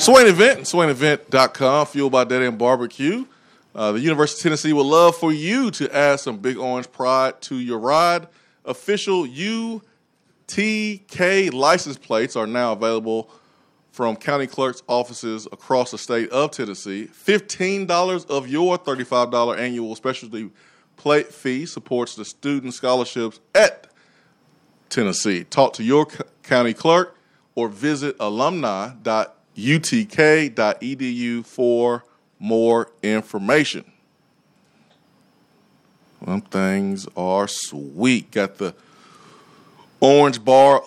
Swain Event, SwainEvent.com, fueled by Dead End Barbecue. Uh, the University of Tennessee would love for you to add some Big Orange pride to your ride. Official UTK license plates are now available from county clerk's offices across the state of Tennessee. $15 of your $35 annual specialty plate fee supports the student scholarships at Tennessee. Talk to your county clerk or visit alumni.utk.edu for more information. Them things are sweet. Got the orange bar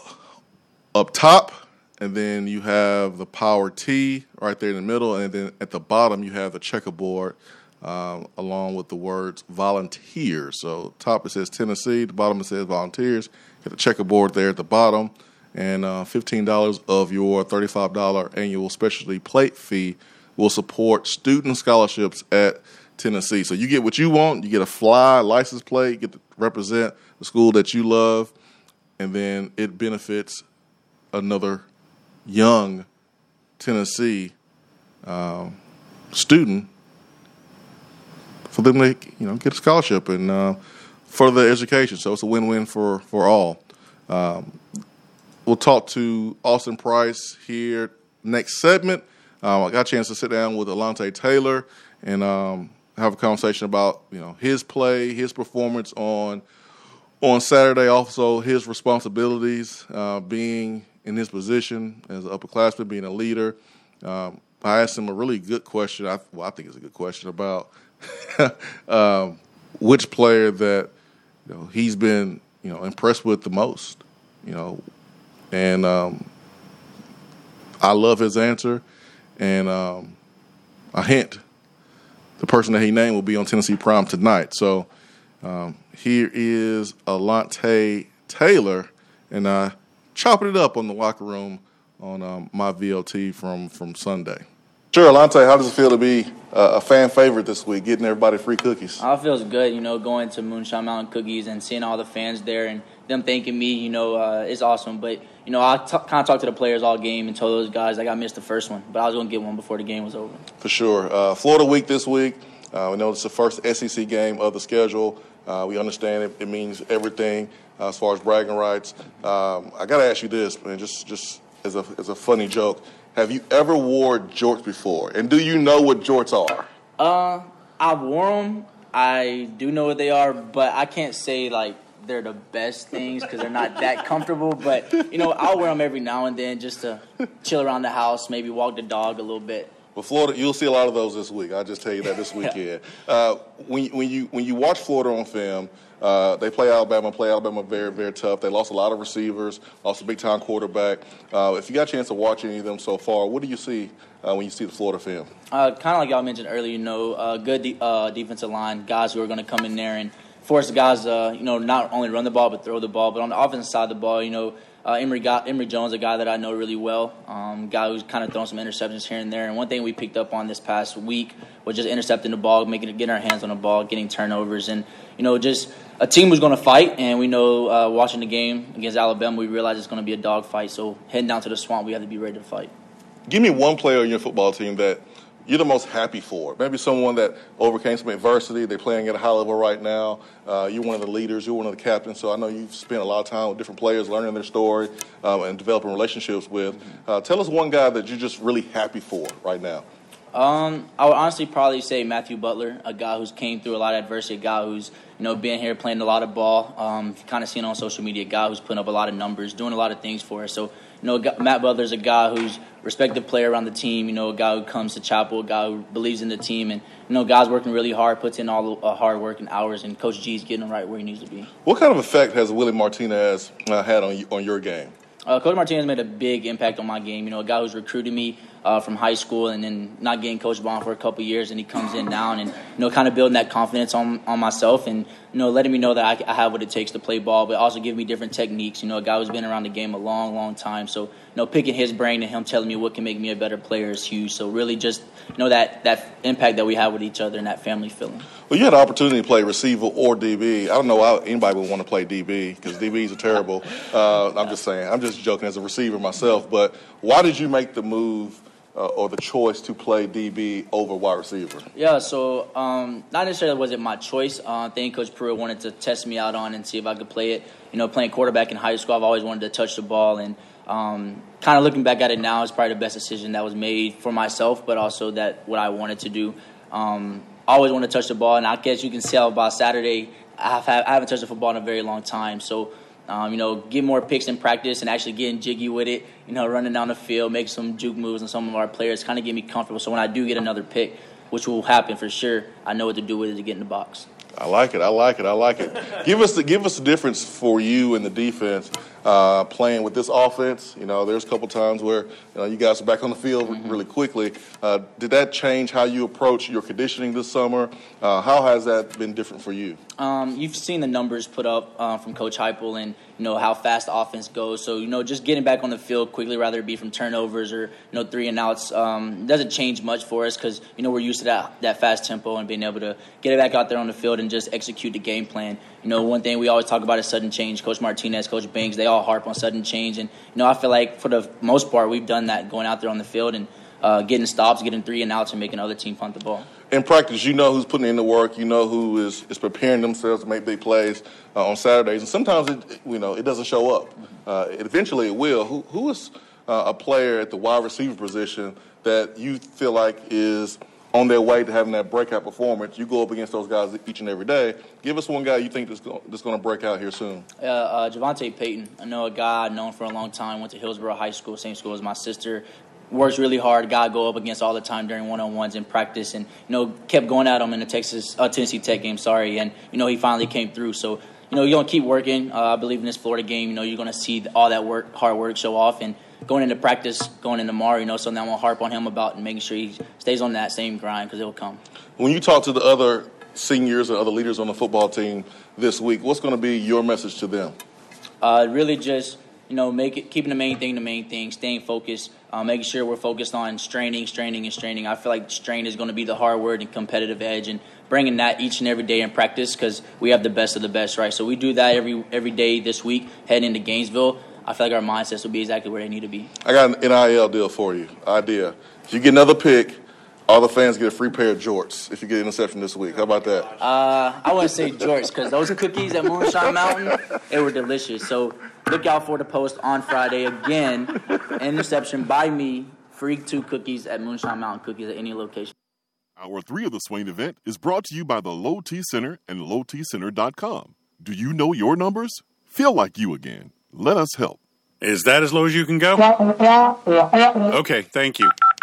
up top, and then you have the power T right there in the middle, and then at the bottom you have the checkerboard um, along with the words volunteer. So top it says Tennessee, the bottom it says volunteers. Get the checkerboard there at the bottom, and uh, $15 of your $35 annual specialty plate fee will support student scholarships at Tennessee. So you get what you want. You get a fly license plate, you get to represent the school that you love, and then it benefits another young Tennessee um, student for them to you know get a scholarship and uh, further education. So it's a win-win for for all. Um, we'll talk to Austin Price here next segment. Um, I got a chance to sit down with Alontae Taylor and um, have a conversation about you know his play, his performance on on Saturday, also his responsibilities uh, being in his position as an upperclassman, being a leader. Um, I asked him a really good question. I, well, I think it's a good question about um, which player that you know he's been you know impressed with the most. You know, and um, I love his answer. And um, a hint: the person that he named will be on Tennessee Prime tonight. So um, here is Alontae Taylor, and uh, chopping it up on the locker room on um, my VLT from from Sunday. Sure, Alontae, how does it feel to be uh, a fan favorite this week, getting everybody free cookies? Oh, it feels good, you know, going to Moonshine Mountain Cookies and seeing all the fans there and them thanking me, you know, uh, is awesome. But, you know, I t- kind of talked to the players all game and told those guys like I missed the first one, but I was going to get one before the game was over. For sure. Uh, Florida week this week. Uh, we know it's the first SEC game of the schedule. Uh, we understand it, it means everything uh, as far as bragging rights. Um, I got to ask you this, man, just, just as, a, as a funny joke. Have you ever wore jorts before? And do you know what jorts are? Uh, I wore them. I do know what they are, but I can't say like they're the best things because they're not that comfortable. But you know, I'll wear them every now and then just to chill around the house, maybe walk the dog a little bit. But Florida, you'll see a lot of those this week. I'll just tell you that this weekend. uh, when, when you when you watch Florida on film, uh, they play Alabama, play Alabama very, very tough. They lost a lot of receivers, lost a big time quarterback. Uh, if you got a chance to watch any of them so far, what do you see uh, when you see the Florida film? Uh, kind of like y'all mentioned earlier, you know, uh, good de- uh, defensive line, guys who are going to come in there and force guys, you know, not only run the ball but throw the ball. But on the offensive side of the ball, you know, uh, Emory, got, Emory Jones, a guy that I know really well, um, guy who's kind of thrown some interceptions here and there. And one thing we picked up on this past week was just intercepting the ball, making it, getting our hands on the ball, getting turnovers, and you know, just a team who's going to fight. And we know uh, watching the game against Alabama, we realize it's going to be a dog fight. So heading down to the swamp, we have to be ready to fight. Give me one player on your football team that you're the most happy for? Maybe someone that overcame some adversity. They're playing at a high level right now. Uh, you're one of the leaders. You're one of the captains. So I know you've spent a lot of time with different players, learning their story um, and developing relationships with. Uh, tell us one guy that you're just really happy for right now. Um, I would honestly probably say Matthew Butler, a guy who's came through a lot of adversity, a guy who's you know been here playing a lot of ball. Um, kind of seen on social media, a guy who's putting up a lot of numbers, doing a lot of things for us. So you know, Matt Butler's a guy who's respected player around the team. You know, a guy who comes to chapel, a guy who believes in the team, and you know, guys working really hard, puts in all the uh, hard work and hours, and Coach G's getting him right where he needs to be. What kind of effect has Willie Martinez uh, had on you, on your game? Uh, Coach Martinez made a big impact on my game. You know, a guy who's recruited me uh, from high school and then not getting coached by him for a couple years, and he comes in now and you know, kind of building that confidence on on myself and you know, letting me know that I, I have what it takes to play ball, but also giving me different techniques. You know, a guy who's been around the game a long, long time, so you know, picking his brain and him telling me what can make me a better player is huge. So really, just you know that that impact that we have with each other and that family feeling. Well, you had an opportunity to play receiver or DB. I don't know why anybody would want to play DB because DBs are terrible. Uh, I'm just saying. I'm just joking as a receiver myself. But why did you make the move uh, or the choice to play DB over wide receiver? Yeah, so um, not necessarily was it my choice. Uh, I think Coach Pruitt wanted to test me out on and see if I could play it. You know, playing quarterback in high school, I've always wanted to touch the ball, and um, kind of looking back at it now, it's probably the best decision that was made for myself, but also that what I wanted to do. Um, I always want to touch the ball, and I guess you can tell by Saturday, I, have, I haven't touched the football in a very long time, so um, you know, get more picks in practice and actually getting jiggy with it. You know, running down the field, make some juke moves, and some of our players kind of get me comfortable. So when I do get another pick, which will happen for sure, I know what to do with it to get in the box. I like it. I like it. I like it. give us the give us the difference for you and the defense uh, playing with this offense. You know, there's a couple times where you, know, you guys are back on the field mm-hmm. really quickly. Uh, did that change how you approach your conditioning this summer? Uh, how has that been different for you? Um, you've seen the numbers put up uh, from Coach Heupel and you know how fast the offense goes. So you know, just getting back on the field quickly, rather it be from turnovers or you know three and outs, um, doesn't change much for us because you know we're used to that that fast tempo and being able to get it back out there on the field and just execute the game plan. You know, one thing we always talk about is sudden change. Coach Martinez, Coach Banks, they all harp on sudden change, and you know I feel like for the most part we've done that going out there on the field and uh, getting stops, getting three and outs, and making other team punt the ball in practice, you know who's putting in the work. You know who is, is preparing themselves to make big plays uh, on Saturdays. And sometimes, it, you know, it doesn't show up. Uh, eventually, it will. Who, who is uh, a player at the wide receiver position that you feel like is on their way to having that breakout performance? You go up against those guys each and every day. Give us one guy you think that's going, to break out here soon. Uh, uh, JaVonta Payton. I know a guy I've known for a long time. Went to Hillsborough High School, same school as my sister works really hard. Guy go up against all the time during one on ones in practice, and you know kept going at him in the Texas uh, Tennessee Tech game. Sorry, and you know he finally came through. So you know you're gonna keep working. Uh, I believe in this Florida game. You know you're gonna see all that work, hard work show off, and going into practice, going into tomorrow, you know something I'm gonna harp on him about and making sure he stays on that same grind because it'll come. When you talk to the other seniors and other leaders on the football team this week, what's going to be your message to them? Uh, really, just you know, make it keeping the main thing the main thing, staying focused, uh, making sure we're focused on straining, straining, and straining. I feel like strain is going to be the hard word and competitive edge, and bringing that each and every day in practice because we have the best of the best, right? So we do that every every day this week, heading into Gainesville. I feel like our mindsets will be exactly where they need to be. I got an NIL deal for you. Idea. If you get another pick, all the fans get a free pair of jorts if you get an interception this week. How about that? Uh, I wouldn't say jorts because those cookies at Moonshine Mountain, they were delicious. So look out for the post on Friday again. interception by me. Free two cookies at Moonshine Mountain Cookies at any location. Hour three of the Swain event is brought to you by the Low T Center and LowTCenter.com. Do you know your numbers? Feel like you again. Let us help. Is that as low as you can go? Okay, thank you.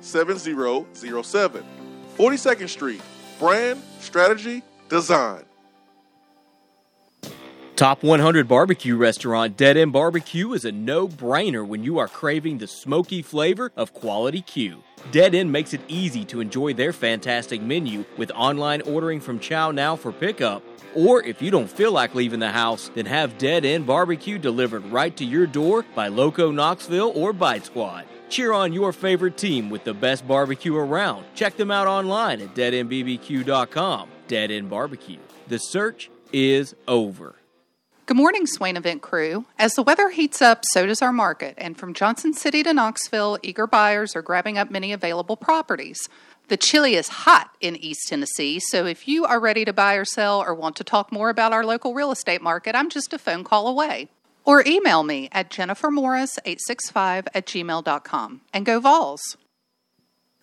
7007. 42nd Street. Brand, strategy, design. Top 100 barbecue restaurant Dead End Barbecue is a no brainer when you are craving the smoky flavor of quality Q. Dead End makes it easy to enjoy their fantastic menu with online ordering from Chow Now for pickup. Or if you don't feel like leaving the house, then have Dead End Barbecue delivered right to your door by Loco Knoxville or Bite Squad. Cheer on your favorite team with the best barbecue around. Check them out online at deadendbbq.com. Dead End Barbecue. The search is over. Good morning, Swain Event crew. As the weather heats up, so does our market, and from Johnson City to Knoxville, eager buyers are grabbing up many available properties. The chili is hot in East Tennessee, so if you are ready to buy or sell or want to talk more about our local real estate market, I'm just a phone call away. Or email me at jennifermorris865 at gmail.com. And go Vols!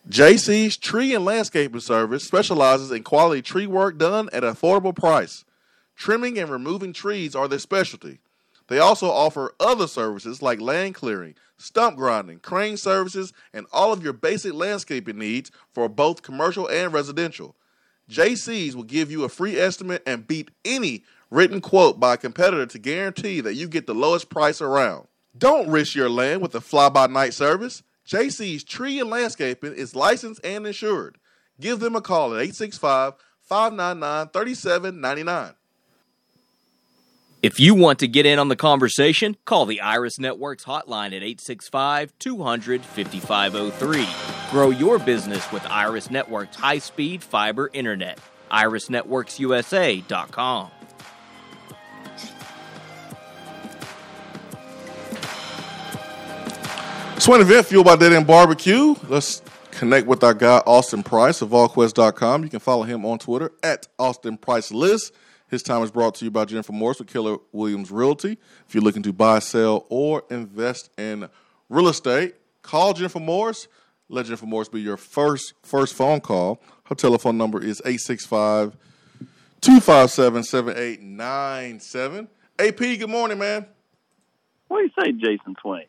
JC's Tree and Landscaping Service specializes in quality tree work done at an affordable price. Trimming and removing trees are their specialty. They also offer other services like land clearing, stump grinding, crane services, and all of your basic landscaping needs for both commercial and residential. JC's will give you a free estimate and beat any written quote by a competitor to guarantee that you get the lowest price around. Don't risk your land with a fly by night service. JC's Tree and Landscaping is licensed and insured. Give them a call at 865 599 3799. If you want to get in on the conversation, call the Iris Networks hotline at 865 200 5503. Grow your business with Iris Networks high speed fiber internet. IrisNetworksUSA.com. Swain event fueled by Dead End Barbecue. Let's connect with our guy Austin Price of VolQuest.com. You can follow him on Twitter at Austin Price List. His time is brought to you by Jennifer Morris with Keller Williams Realty. If you're looking to buy, sell, or invest in real estate, call Jennifer Morris. Let Jennifer Morris be your first first phone call. Her telephone number is 865 257 7897. AP, good morning, man. What do you say, Jason Swain?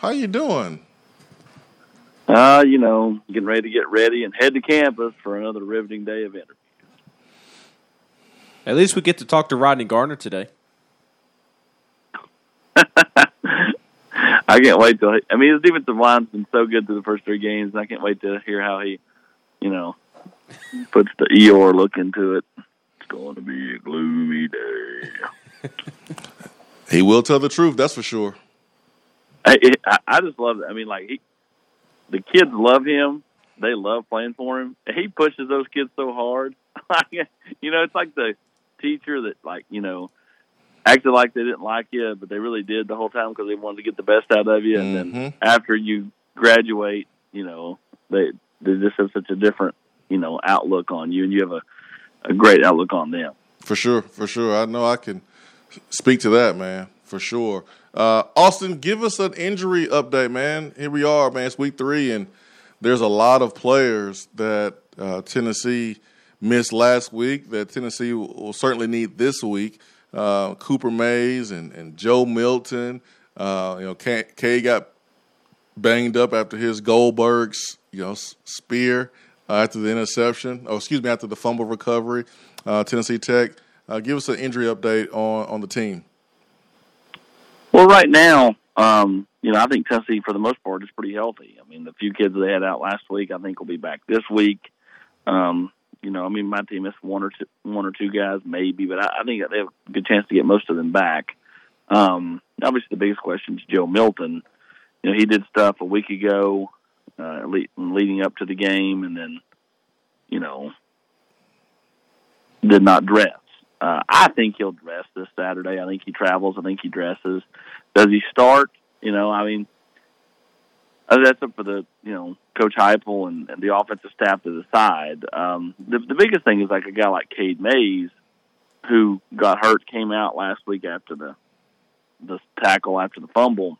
How you doing? Uh, you know, getting ready to get ready and head to campus for another riveting day of interviews. At least we get to talk to Rodney Garner today. I can't wait till. He, I mean, his defensive line's been so good through the first three games. and I can't wait to hear how he, you know, puts the Eeyore look into it. It's going to be a gloomy day. He will tell the truth, that's for sure. I, it, I, I just love it. I mean, like he, the kids love him. They love playing for him. He pushes those kids so hard. you know, it's like the teacher that, like, you know, acted like they didn't like you, but they really did the whole time because they wanted to get the best out of you. And Mm-hmm. then after you graduate, you know, they they just have such a different, you know, outlook on you, and you have a a great outlook on them. For sure, for sure. I know I can speak to that, man, for sure. Uh, Austin, give us an injury update, man. Here we are, man. It's week three, and there's a lot of players that uh, Tennessee missed last week that Tennessee will certainly need this week. Uh, Cooper Mays and, and Joe Milton. Uh, you know, Cade, got banged up after his Goldberg's you know spear uh, after the interception. Oh, excuse me, after the fumble recovery. Uh, Tennessee Tech. Give us an injury update on on the team. Well, right now, um, you know, I think Tennessee, for the most part, is pretty healthy. I mean, the few kids they had out last week, I think, will be back this week. Um, you know, I mean, my team is one or two, one or two guys, maybe, but I, I think they have a good chance to get most of them back. Um, obviously, the biggest question is Joe Milton. You know, he did stuff a week ago, uh, le- leading up to the game, and then, you know, did not dress. Uh, I think he'll dress this Saturday. I think he travels. I think he dresses. Does he start? You know, I mean, that's up for the you know Coach Heupel and, and the offensive staff to decide. Um, the, the biggest thing is like a guy like Cade Mays, who got hurt, came out last week after the the tackle after the fumble,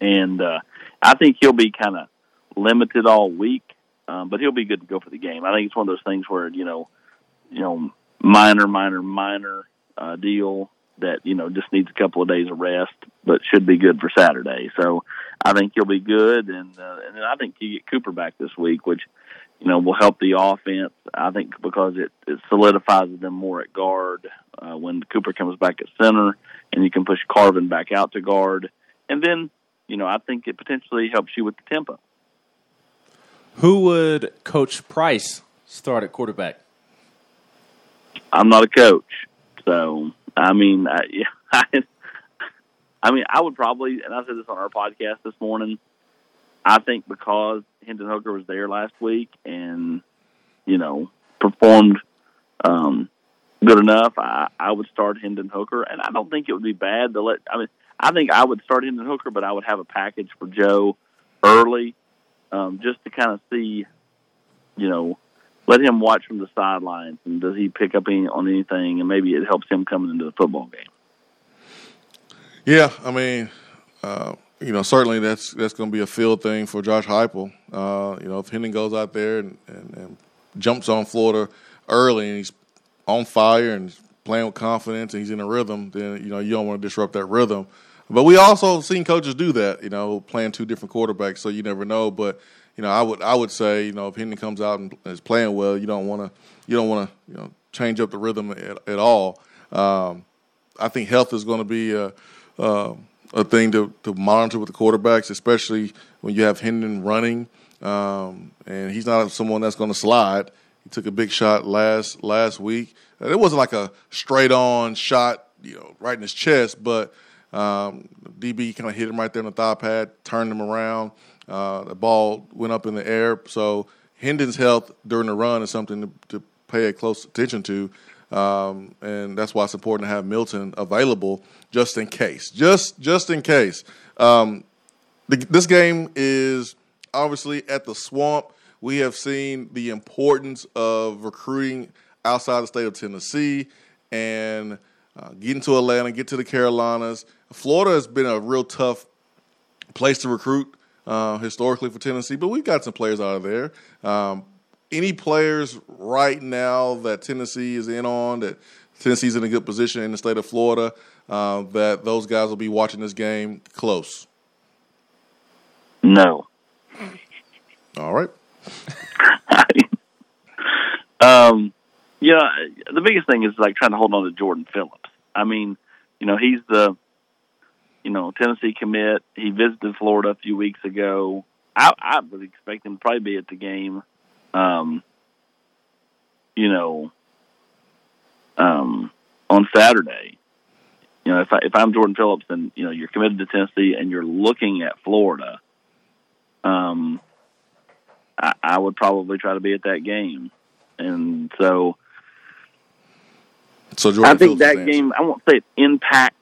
and uh, I think he'll be kind of limited all week, um, but he'll be good to go for the game. I think it's one of those things where you know, you know, minor, minor, minor uh, deal that you know just needs a couple of days of rest, but should be good for Saturday. So I think he'll be good, and uh, and then I think you get Cooper back this week, which you know will help the offense. I think because it, it solidifies them more at guard uh, when Cooper comes back at center, and you can push Carvin back out to guard, and then you know I think it potentially helps you with the tempo. Who would Coach Price start at quarterback? I'm not a coach, so I mean, I, I, I mean, I would probably, and I said this on our podcast this morning. I think because Hendon Hooker was there last week and you know performed um, good enough, I, I would start Hendon Hooker, and I don't think it would be bad to let. I mean, I think I would start Hendon Hooker, but I would have a package for Joe early, um, just to kind of see you know, let him watch from the sidelines, and does he pick up any, on anything, and maybe it helps him coming into the football game. Yeah, I mean, uh, you know, certainly that's that's going to be a field thing for Josh Heupel. Uh, you know, if Hendon goes out there and, and, and, jumps on Florida early and he's on fire and playing with confidence and he's in a rhythm, then you know you don't want to disrupt that rhythm. But we also seen coaches do that. You know, playing two different quarterbacks, so you never know. But you know, I would I would say you know if Hendon comes out and is playing well, you don't want to you don't want to you know change up the rhythm at, at all. Um, I think health is going to be a, uh, a thing to, to monitor with the quarterbacks, especially when you have Hendon running, um, and he's not someone that's going to slide. He took a big shot last last week. It wasn't like a straight on shot, you know, right in his chest, but um, DB kind of hit him right there in the thigh pad, turned him around. Uh, the ball went up in the air. So Hendon's health during the run is something to, to pay close attention to. Um, and that's why it's important to have Milton available just in case. Just just in case. Um, the, this game is obviously at the swamp. We have seen the importance of recruiting outside the state of Tennessee and uh, getting to Atlanta, get to the Carolinas. Florida has been a real tough place to recruit uh, historically for Tennessee, but we've got some players out of there. Um, any players right now that Tennessee is in on that Tennessee's in a good position in the state of Florida uh, that those guys will be watching this game close? No. All right. um, yeah, the biggest thing is like trying to hold on to Jordan Phillips. I mean, you know, he's the you know Tennessee commit. He visited Florida a few weeks ago. I, I would expect him to probably be at the game. Um, you know, um, on Saturday. You know, if I, if I'm Jordan Phillips, and you know you're committed to Tennessee and you're looking at Florida, um, I, I would probably try to be at that game, and so. So Jordan I think Phillips that game. I won't say it impacts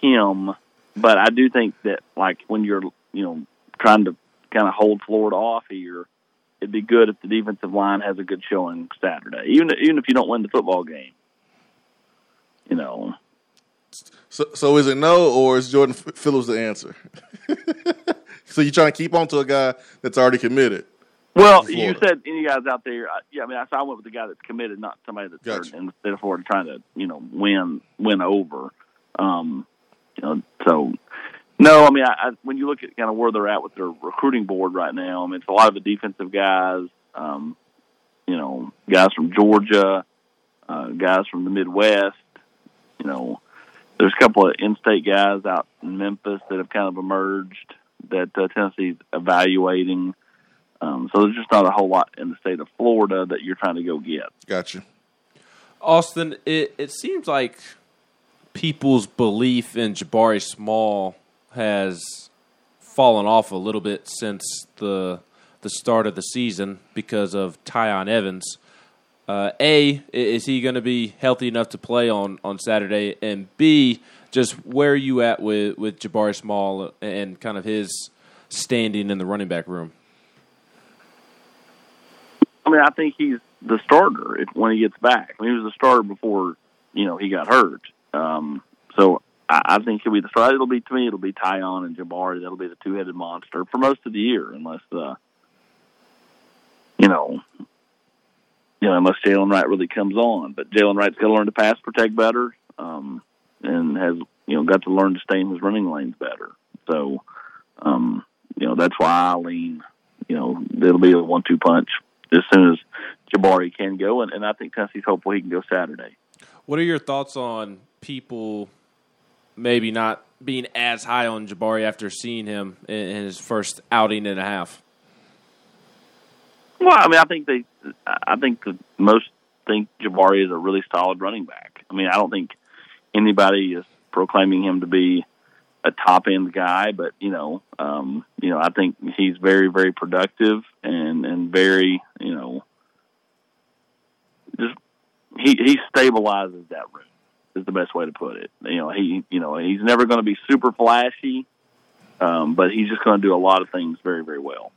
him, but I do think that like when you're you know trying to kind of hold Florida off here, it'd be good if the defensive line has a good showing Saturday, even even if you don't win the football game. You know. So, so is it no, or is Jordan Phillips the answer? so you're trying to keep on to a guy that's already committed. Well, you said any guys out there. Yeah, I mean, I, I went with the guy that's committed, not somebody that's gotcha. instead of Florida trying to, you know, win win over. Um, know, so no, I mean, I, I, when you look at kind of where they're at with their recruiting board right now, I mean, it's a lot of the defensive guys, um, you know, guys from Georgia, uh, guys from the Midwest. You know, there's a couple of in-state guys out in Memphis that have kind of emerged that uh, Tennessee's evaluating. Um, so there's just not a whole lot in the state of Florida that you're trying to go get. Gotcha. Austin, it, it seems like people's belief in Jabari Small has fallen off a little bit since the the start of the season because of Tiyon Evans. Uh, a is he going to be healthy enough to play on, on Saturday? And B, just where are you at with with Jabari Small and kind of his standing in the running back room? I mean, I think he's the starter if, when he gets back. I mean, he was the starter before you know he got hurt. Um, so I, I think he'll be the starter. It'll be to me. It'll be Tiyon and Jabari. That'll be the two-headed monster for most of the year, unless uh, you know, you know, unless Jaylen Wright really comes on. But Jaylen Wright's got to learn to pass protect better, um, and has you know got to learn to stay in his running lanes better. So, um, you know, that's why I lean. You know, it'll be a one-two punch as soon as Jabari can go, and, and I think Tennessee's hopeful he can go Saturday. What are your thoughts on people maybe not being as high on Jabari after seeing him in, his first outing and a half? Well, I mean, I think they, I think most think Jabari is a really solid running back. I mean, I don't think anybody is proclaiming him to be a top end guy, but you know, um, you know, I think he's very, very productive and and very, you know, just he he stabilizes that room is the best way to put it. You know, he you know he's never going to be super flashy, um, but he's just going to do a lot of things very very well.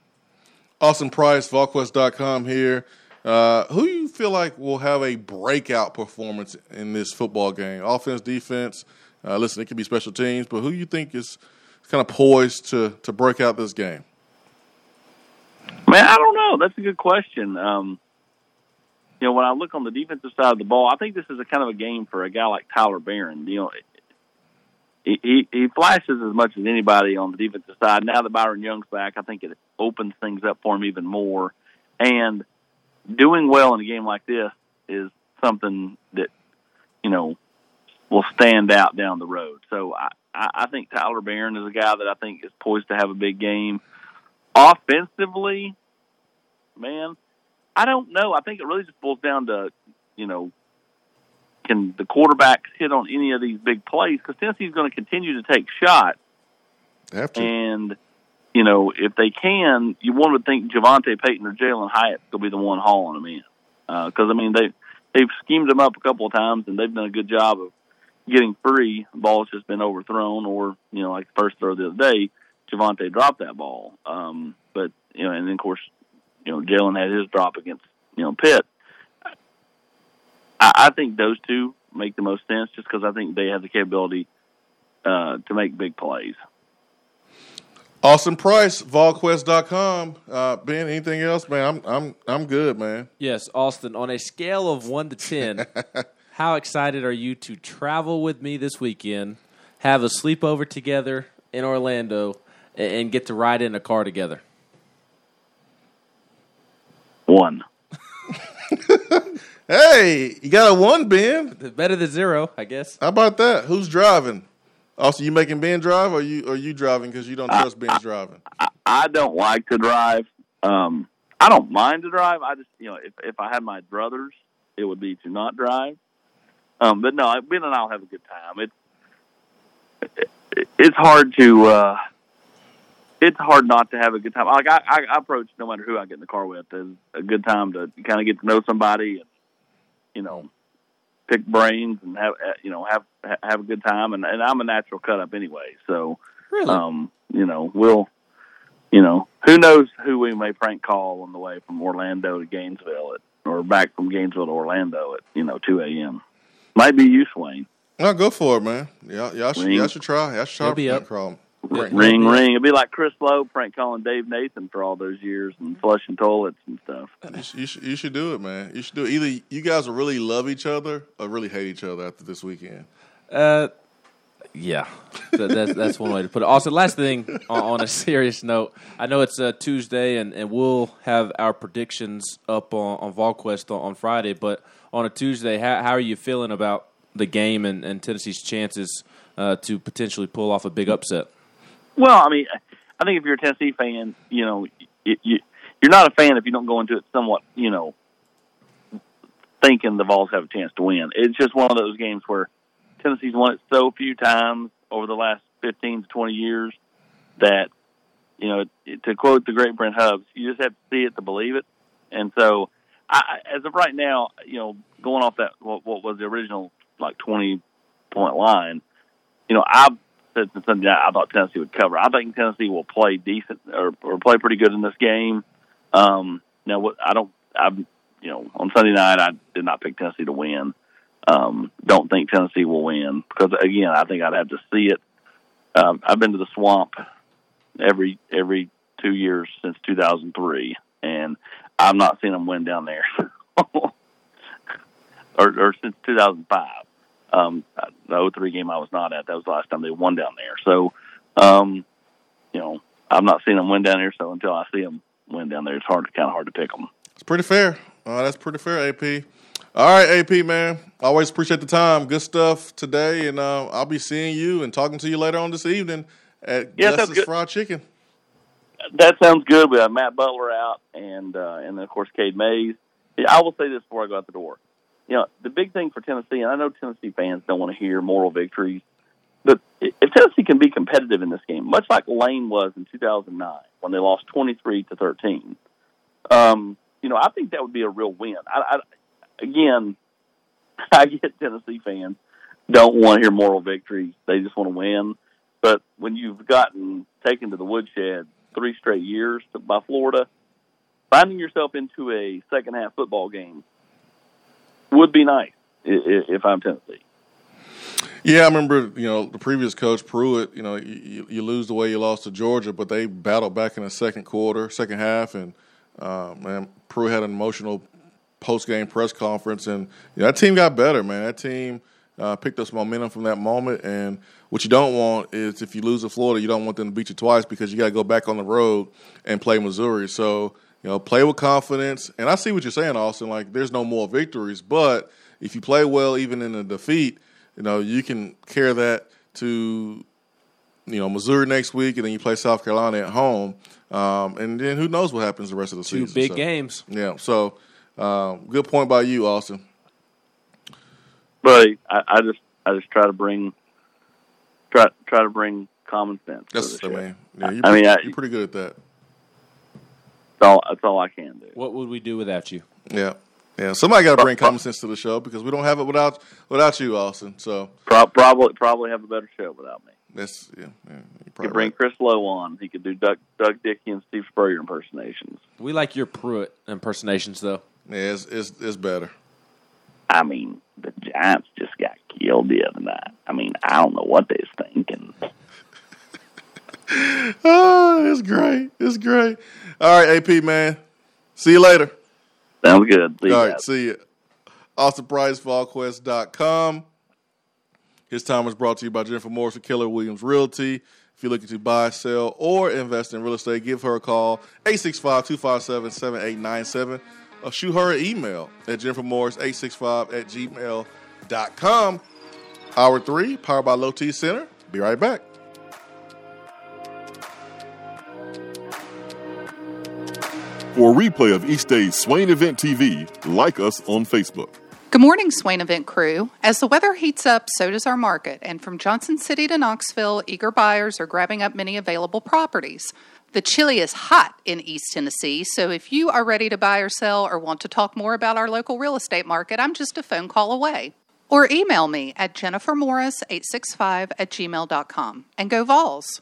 Austin Price, VolQuest.com here. Uh, who you feel like will have a breakout performance in this football game? Offense, defense. Uh, listen, it could be special teams, but who you think is kind of poised to to break out this game? Man, I don't know. That's a good question. Um, you know, when I look on the defensive side of the ball, I think this is a kind of a game for a guy like Tyler Baron. You know, he, he he flashes as much as anybody on the defensive side. Now that Byron Young's back, I think it opens things up for him even more. And doing well in a game like this is something that you know will stand out down the road. So I I think Tyler Baron is a guy that I think is poised to have a big game. Offensively, man, I don't know. I think it really just boils down to you know can the quarterbacks hit on any of these big plays? Because Tennessee's going to continue to take shots. And, you know, if they can, you one would think JaVonta Payton or Jalin Hyatt will be the one hauling them in. Because, uh, I mean, they, they've schemed them up a couple of times, and they've done a good job of getting free. The ball's just been overthrown, or, you know, like the first throw the other day, JaVonta dropped that ball. Um, but, you know, and then, of course, you know, Jalin had his drop against, you know, Pitt. I, I think those two make the most sense just because I think they have the capability uh, to make big plays. Austin Price, VolQuest.com. Uh, ben, anything else, man? I'm I'm I'm good, man. Yes, Austin. On a scale of one to ten, how excited are you to travel with me this weekend, have a sleepover together in Orlando, and get to ride in a car together? One. Hey, you got a one, Ben. Better than zero, I guess. How about that? Who's driving? Also, you making Ben drive, or you or you driving because you don't trust Ben's driving? I, I don't like to drive. Um, I don't mind to drive. I just, you know, if if I had my brothers, it would be to not drive. Um, but no, Ben and I'll have a good time. It's it, it's hard to uh, it's hard not to have a good time. Like I, I approach no matter who I get in the car with as a good time to kind of get to know somebody and you know, pick brains and have you know have have a good time. And, and I'm a natural cut up anyway, so really? um, you know we'll you know who knows who we may prank call on the way from Orlando to Gainesville at, or back from Gainesville to Orlando at you know 2 a.m. Might be you, Swain. No, go for it, man. Y'all, y'all, should, y'all should try. Y'all should try be up. call. Ring, ring, ring. It'd be like Chris Lowe prank calling Dave Nathan for all those years and flushing toilets and stuff. You should, you should, you should do it, man. You should do it. Either you guys will really love each other or really hate each other after this weekend. Uh, yeah, that, that's that's one way to put it. Also, last thing on, on a serious note, I know it's uh, Tuesday and, and we'll have our predictions up on, on VolQuest on, on Friday. But on a Tuesday, how, how are you feeling about the game and, and Tennessee's chances uh, to potentially pull off a big upset? Well, I mean, I think if you're a Tennessee fan, you know, you, you you're not a fan if you don't go into it somewhat, you know, thinking the Vols have a chance to win. It's just one of those games where Tennessee's won it so few times over the last 15 to 20 years that, you know, to quote the great Brent Hubbs, you just have to see it to believe it. And so, I, as of right now, you know, going off that what, what was the original like 20 point line, you know, I said something I thought Tennessee would cover. I think Tennessee will play decent or, or play pretty good in this game. Um, now, what I don't, I, you know, on Sunday night I did not pick Tennessee to win. Um, don't think Tennessee will win because again, I think I'd have to see it. Um, I've been to the swamp every every two years since 2003, and I've not seen them win down there, or, or since 2005 um, the 03 game I was not at. That was the last time they won down there. So, um, you know, I've not seen them win down there. So until I see them win down there, it's hard, kind of hard to pick them. It's pretty fair. Uh, that's pretty fair, AP. All right, AP man. Always appreciate the time. Good stuff today, and uh, I'll be seeing you and talking to you later on this evening at yeah, Gus's Fried Chicken. That sounds good. We have Matt Butler out, and uh, and then of course Cade Mays. I will say this before I go out the door you know, the big thing for Tennessee, and I know Tennessee fans don't want to hear moral victories, but if Tennessee can be competitive in this game, much like Lane was in 2009 when they lost 23 to 13, um, you know, I think that would be a real win. I, I, again, I get Tennessee fans don't want to hear moral victories; they just want to win. But when you've gotten taken to the woodshed three straight years by Florida, finding yourself into a second half football game would be nice if I'm Tennessee. Yeah, I remember, you know, the previous coach, Pruitt, you know, you, you lose the way you lost to Georgia, but they battled back in the second quarter, second half, and, uh, man, Pruitt had an emotional post game press conference, and you know, that team got better, man. That team uh, picked up some momentum from that moment, and what you don't want is if you lose to Florida, you don't want them to beat you twice because you got to go back on the road and play Missouri. So, you know, play with confidence. And I see what you're saying, Austin. Like, there's no more victories, but if you play well, even in a defeat, you know, you can carry that to, you know, Missouri next week, and then you play South Carolina at home. Um, and then who knows what happens the rest of the Two season. big So, games. Yeah. So, um, good point by you, Austin. But I, I just I just try to bring try try to bring common sense. That's, the I show. mean, yeah, you're, I mean, I, you're pretty good at that. That's all that's all I can do. What would we do without you? Yeah. Yeah, somebody got to bring common sense to the show because we don't have it without without you, Austin. So Pro- probably probably have a better show without me. that's yeah. yeah you're He probably could bring right. Chris Lowe on. He could do Doug Doug Dickey and Steve Spurrier impersonations. We like your Pruitt impersonations, though. Yeah, it's, it's it's better. I mean, the Giants just got killed the other night. I mean, I don't know what they're thinking. Oh, it's great. It's great. All right, AP man. See you later. Sounds good. See you All right, guys. see you. AustinPriceVolQuest.com. His time is brought to you by Jennifer Morris of Keller Williams Realty. If you're looking to buy, sell, or invest in real estate, give her a call, 865-257-7897, or shoot her an email at jennifermorris865 at gmail.com. Hour three, powered by Low T Center. Be right back. For a replay of each day's Swain Event TV, like us on Facebook. Good morning, Swain Event crew. As the weather heats up, so does our market. And from Johnson City to Knoxville, eager buyers are grabbing up many available properties. The chili is hot in East Tennessee, so if you are ready to buy or sell or want to talk more about our local real estate market, I'm just a phone call away. Or email me at jennifermorris865 at gmail.com. And go Vols!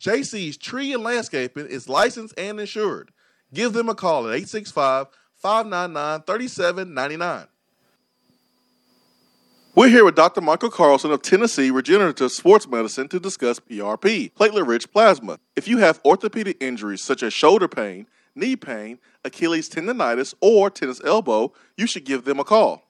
JC's Tree and Landscaping is licensed and insured. Give them a call at 865 599 3799. We're here with Dr. Michael Carlson of Tennessee Regenerative Sports Medicine to discuss PRP, platelet rich plasma. If you have orthopedic injuries such as shoulder pain, knee pain, Achilles tendonitis, or tennis elbow, you should give them a call.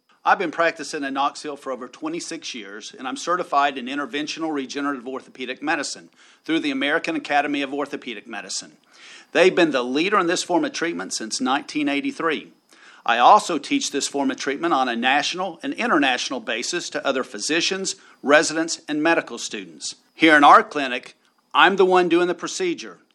I've been practicing in Knoxville for over 26 years, and I'm certified in interventional regenerative orthopedic medicine through the American Academy of Orthopedic Medicine. They've been the leader in this form of treatment since 1983. I also teach this form of treatment on a national and international basis to other physicians, residents, and medical students. Here in our clinic, I'm the one doing the procedure,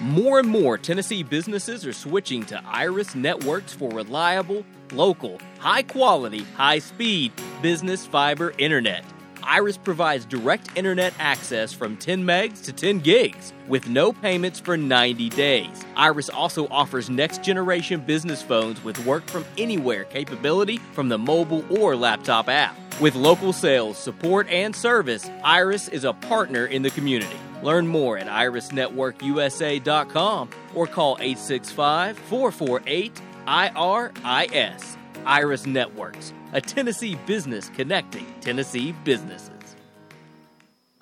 More and more Tennessee businesses are switching to Iris networks for reliable, local, high quality, high speed business fiber internet. Iris provides direct internet access from 10 megs to 10 gigs with no payments for 90 days. Iris also offers next generation business phones with work from anywhere capability from the mobile or laptop app. With local sales, support, and service, Iris is a partner in the community. Learn more at irisnetworkusa.com or call 865 448 IRIS. Iris Networks, a Tennessee business connecting Tennessee businesses.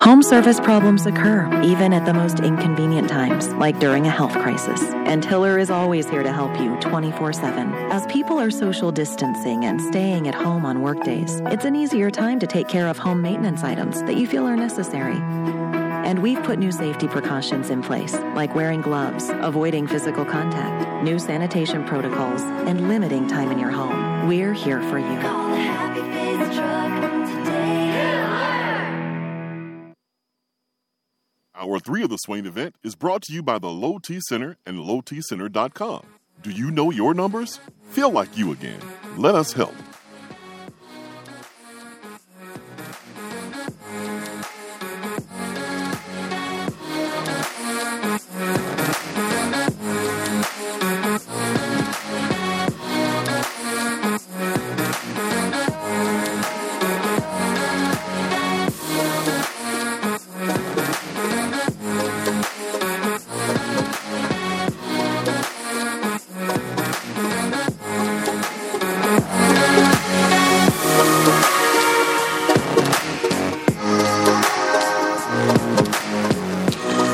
Home service problems occur, even at the most inconvenient times, like during a health crisis. And Hiller is always here to help you 24 7. As people are social distancing and staying at home on workdays, it's an easier time to take care of home maintenance items that you feel are necessary. And we've put new safety precautions in place, like wearing gloves, avoiding physical contact, new sanitation protocols, and limiting time in your home. We're here for you. Hour three of the Swain event is brought to you by the Low T Center and LowTCenter.com. Do you know your numbers? Feel like you again. Let us help.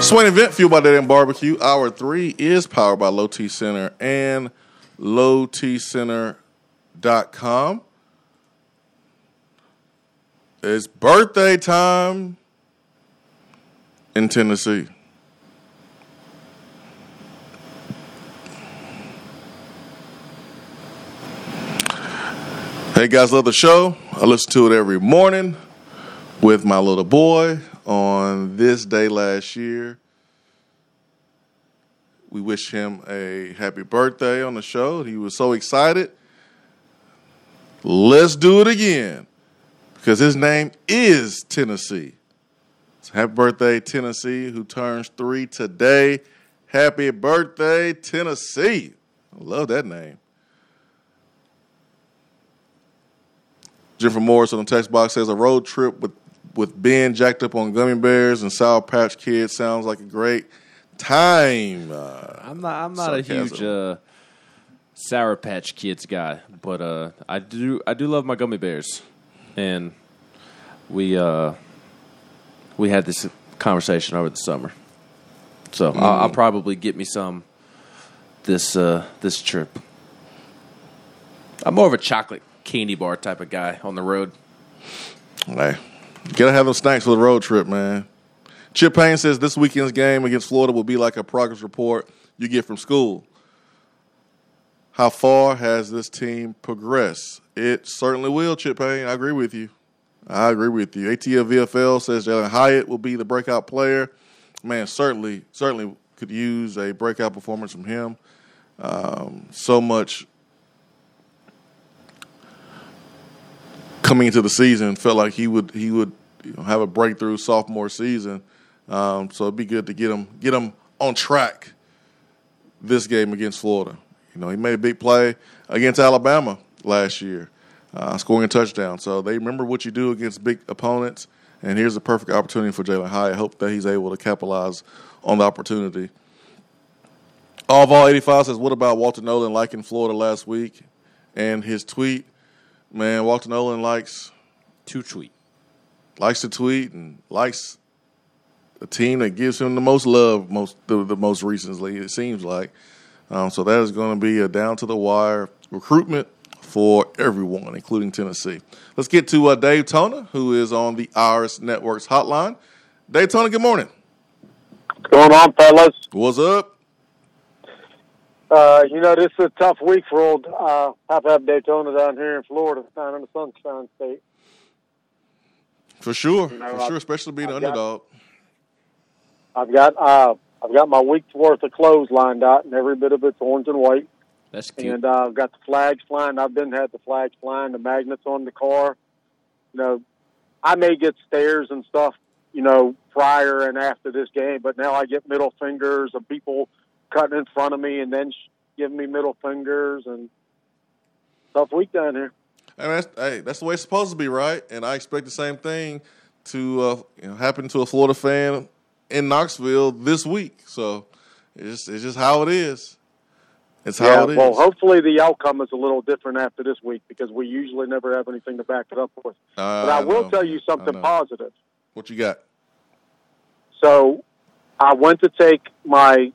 Swain event fueled by Dead End Barbecue. Hour three is powered by Low T Center and lowtcenter.com. It's birthday time in Tennessee. Hey guys, love the show. I listen to it every morning with my little boy on this day last year. We wish him a happy birthday on the show. He was so excited. Let's do it again because his name is Tennessee. So happy birthday, Tennessee, who turns three today. Happy birthday, Tennessee. I love that name. Jennifer Morris on the text box says a road trip with, with Ben jacked up on gummy bears and Sour Patch Kids sounds like a great time. Uh, I'm not. I'm not a huge uh, Sour Patch Kids guy, but uh, I do. I do love my gummy bears, and we uh, we had this conversation over the summer. So I'll, I'll probably get me some this uh, this trip. I'm more of a chocolate candy bar type of guy on the road. Hey, gotta have those snacks for the road trip, man. Chip Payne says this weekend's game against Florida will be like a progress report you get from school. How far has this team progressed? It certainly will, Chip Payne. I agree with you. I agree with you. ATL VFL says Jalin Hyatt will be the breakout player. Man, certainly, certainly could use a breakout performance from him. Um, so much coming into the season felt like he would he would you know, have a breakthrough sophomore season. Um, so it'd be good to get him get him on track this game against Florida. You know, he made a big play against Alabama last year, uh, scoring a touchdown. So they remember what you do against big opponents. And here's a perfect opportunity for Jalin Hyatt. I hope that he's able to capitalize on the opportunity. All of all 85 says, What about Walter Nolan liking Florida last week? And his tweet, man, Walter Nolan likes to tweet. Likes to tweet and likes a team that gives him the most love most the, the most recently, it seems like. Um, so that is going to be a down to the wire recruitment for everyone, including Tennessee. Let's get to uh, Daytona, who is on the Iris Networks hotline. Daytona, good morning. What's going on, fellas? What's up? Uh, you know, this is a tough week for old uh, Half Half Daytona down here in Florida, down in the Sunshine State. For sure, You know, for sure, I've- especially being an I've got- underdog. I've got uh, I've got my week's worth of clothes lined out, and every bit of it's orange and white. That's cute. And uh, I've got the flags flying. I've been had the flags flying, the magnets on the car. You know, I may get stares and stuff, you know, prior and after this game, but now I get middle fingers of people cutting in front of me and then giving me middle fingers and tough week down here. And that's hey, that's the way it's supposed to be, right? And I expect the same thing to uh, you know, happen to a Florida fan in Knoxville this week. So it's just, it's just how it is. It's how yeah, it is. well, hopefully the outcome is a little different after this week because we usually never have anything to back it up with. Uh, but I, will know. tell you something positive. What you got? So I went to take my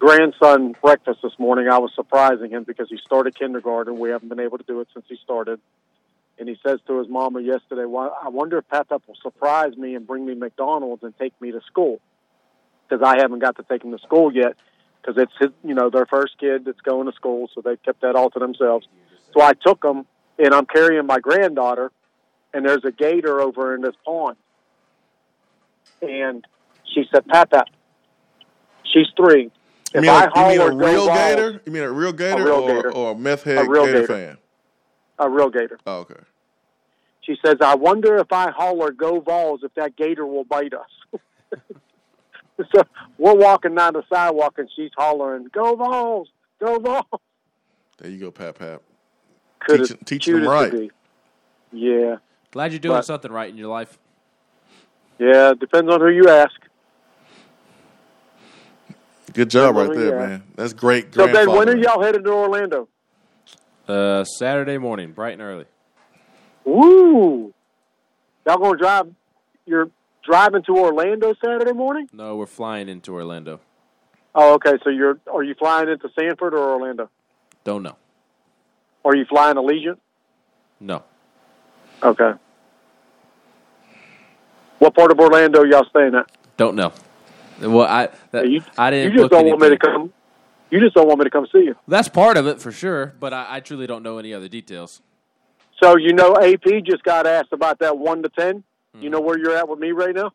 grandson breakfast this morning. I was surprising him because he started kindergarten. We haven't been able to do it since he started. And he says to his mama yesterday, well, I wonder if Pat will surprise me and bring me McDonald's and take me to school. Because I haven't got to take him to school yet. Because it's his, you know, their first kid that's going to school, so they kept that all to themselves. So I took them, and I'm carrying my granddaughter, and there's a gator over in this pond. And she said, Papa, she's three. You If mean, I a, you mean a holler, real balls, gator? You mean a real gator, real or, gator. or a meth head A real gator, gator. fan? a real gator. Oh, okay. She says, I wonder if I holler, go Vols, if that gator will bite us. so we're walking down the sidewalk, and she's hollering, go Vols, go Vols. There you go, Pat Pat. Could Teach, have teach cute them right. Yeah, Glad you're doing But- something right in your life. yeah, depends on who you ask. Good job Good right there, yeah. man. That's great. So, Ben, when are y'all headed to Orlando? Uh, Saturday morning, bright and early. Woo! Y'all gonna drive? You're driving to Orlando Saturday morning? No, we're flying into Orlando. Oh, okay. So you're are you flying into Sanford or Orlando? Don't know. Are you flying Allegiant? No. Okay. What part of Orlando y'all staying at? Don't know. Well, I that, you, I didn't. You just book don't want me to come. You just don't want me to come see you. That's part of it for sure, but I, I truly don't know any other details. So you know, AP just got asked about that one to ten. Hmm. You know where you're at with me right now?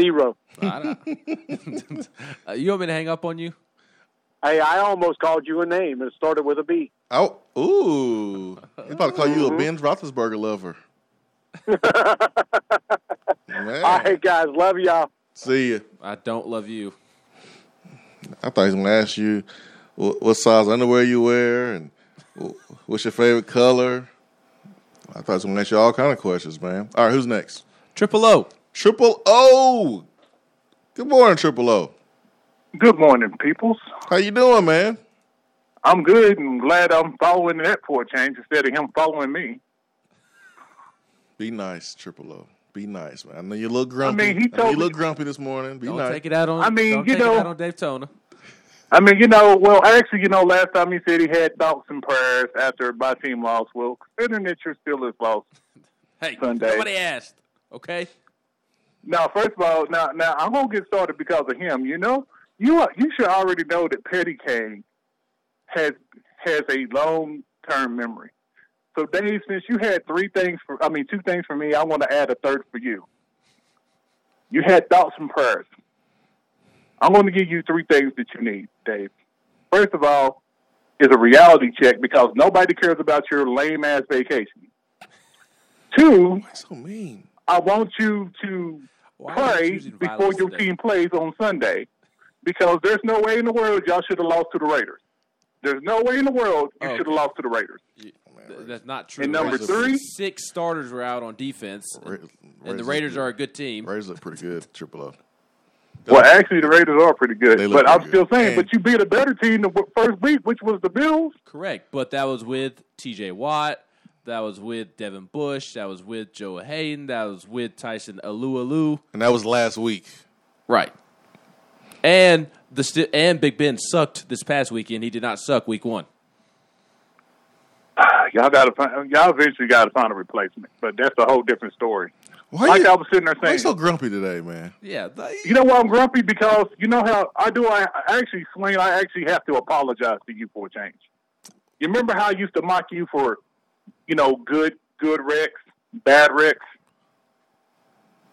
Zero. I don't- Uh, you want me to hang up on you? Hey, I almost called you a name. It started with a B. Oh, ooh. He's about to call you a Ben Roethlisberger lover. All right, guys, love y'all. See you. I don't love you. I thought he was going to ask you what, what size underwear you wear and wh- what's your favorite color. I thought he was going to ask you all kind of questions, man. All right, who's next? Triple O. Triple O. Good morning, Triple O. Good morning, peoples. How you doing, man? I'm good and glad I'm following the airport change instead of him following me. Be nice, Triple O. Be nice, man. I know you're a little grumpy. mean, he I know told you look grumpy this morning. Be Don't nice. take it out on. I mean, don't you take know- it out on Daytona. I mean, you know, well, actually, you know, last time he said he had thoughts and prayers after my team lost. Well, considering that you're still as lost. Hey, Sunday. nobody asked. Okay. Now, first of all, now, now I'm gonna get started because of him. You know, you are, you should already know that Petty Kane has has a long term memory. So, Dave, since you had three things for, I mean, two things for me, I want to add a third for you. You had thoughts and prayers. I'm going to give you three things that you need, Dave. First of all, is a reality check because nobody cares about your lame ass vacation. Two, so mean. I want you to Why are you pray before your today? team plays on Sunday because there's no way in the world y'all should have lost to the Raiders. There's no way in the world you Oh, should have lost to the Raiders. Th- That's not true. And number Raiders- three? six starters were out on defense, and, and the Raiders Raiders are a good team. Raiders look pretty good, Triple O. Well, actually, the Raiders are pretty good, They look but I'm pretty still saying, And- but you beat a better team the first week, which was the Bills. Correct, but that was with T.J. Watt. That was with Devin Bush. That was with Joe Haden. That was with Tyson Alualu. And that was last week. Right. And the sti- and Big Ben sucked this past weekend. He did not suck week one. Y'all got to find, y'all eventually got to find a replacement, but that's a whole different story. Why like you, I was sitting there why you saying, so grumpy today, man? Yeah, they- You know why I'm grumpy? Because you know how I do. I I actually, Swain, I actually have to apologize to you for a change. You remember how I used to mock you for, you know, good good Rex, bad Rex.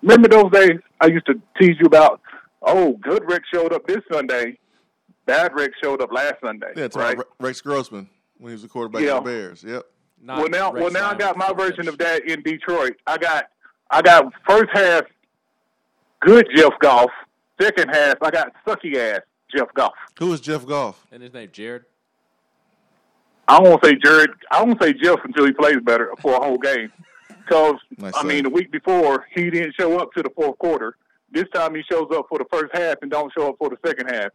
Remember those days? I used to tease you about. Oh, good Rex showed up this Sunday. Bad Rex showed up last Sunday. Yeah, it's right? right. Rex Grossman when he was the quarterback Yeah. of the Bears. Yep. Not well now, well now I got my before version of that in Detroit. I got, I got first half good Jeff Goff. Second half, I got sucky ass Jeff Goff. Who is Jeff Goff? And his name Jared. I won't say Jared. I won't say Jeff until he plays better for a whole game. Because Nice I save. mean, the week before he didn't show up to the fourth quarter. This time he shows up for the first half and don't show up for the second half.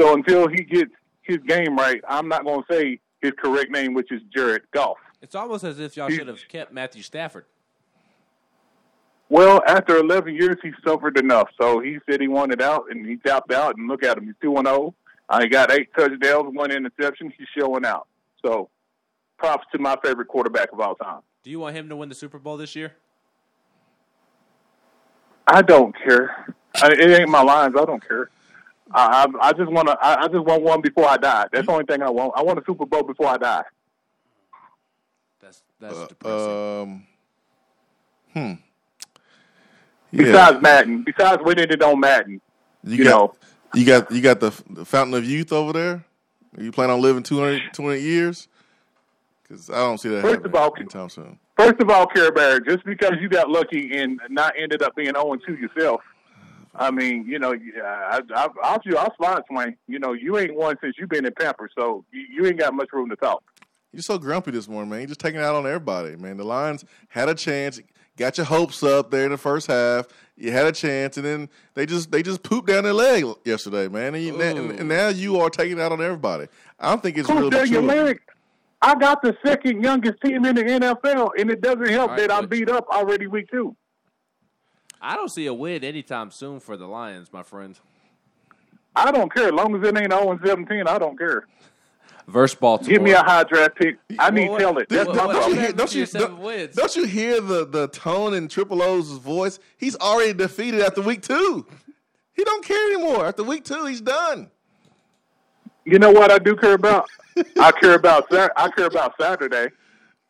So until he gets his game right, I'm not going to say his correct name, which is Jared Goff. It's almost as if y'all should have kept Matthew Stafford. Well, after 11 years, he suffered enough. So he said he wanted out, and he tapped out. And look at him, he's two and oh. uh, zero. I got eight touchdowns, one interception. He's showing out. So, props to my favorite quarterback of all time. Do you want him to win the Super Bowl this year? I don't care. I, it ain't my lines. I don't care. I I, I just want to. I, I just want one before I die. That's the only thing I want. I want a Super Bowl before I die. That's that's Um, hmm. Besides Madden, besides winning it on Madden, you, you got, know. you got you got the, the fountain of youth over there. Are you planning on living 200, 200 years? Because I don't see that First happening of all- anytime soon. First of all, Care Bear, just because you got lucky and not ended up being 0 2 yourself, I mean, you know, I, I, I'll, I'll slide swing. You know, you ain't won since you've been in Pampers, so you, you ain't got much room to talk. You're so grumpy this morning, man. You're just taking it out on everybody, man. The Lions had a chance, got your hopes up there in the first half. You had a chance, and then they just they just pooped down their leg yesterday, man. And, you, and, and now you are taking it out on everybody. I don't think it's Coach really Daniel mature. Larry, I got the second youngest team in the NFL, and it doesn't help All right, that I'm beat up already week two. I don't see a win anytime soon for the Lions, my friend. I don't care. As long as it ain't 0 17, I don't care. Versus Baltimore. Give me a high draft pick. I need Well, tell it. That's what- my what- Don't you, hear, don't, you, don't, don't you hear the, the tone in Triple O's voice? He's already defeated after week two. He don't care anymore. After week two, he's done. You know what I do care about? I care about I care about Saturday.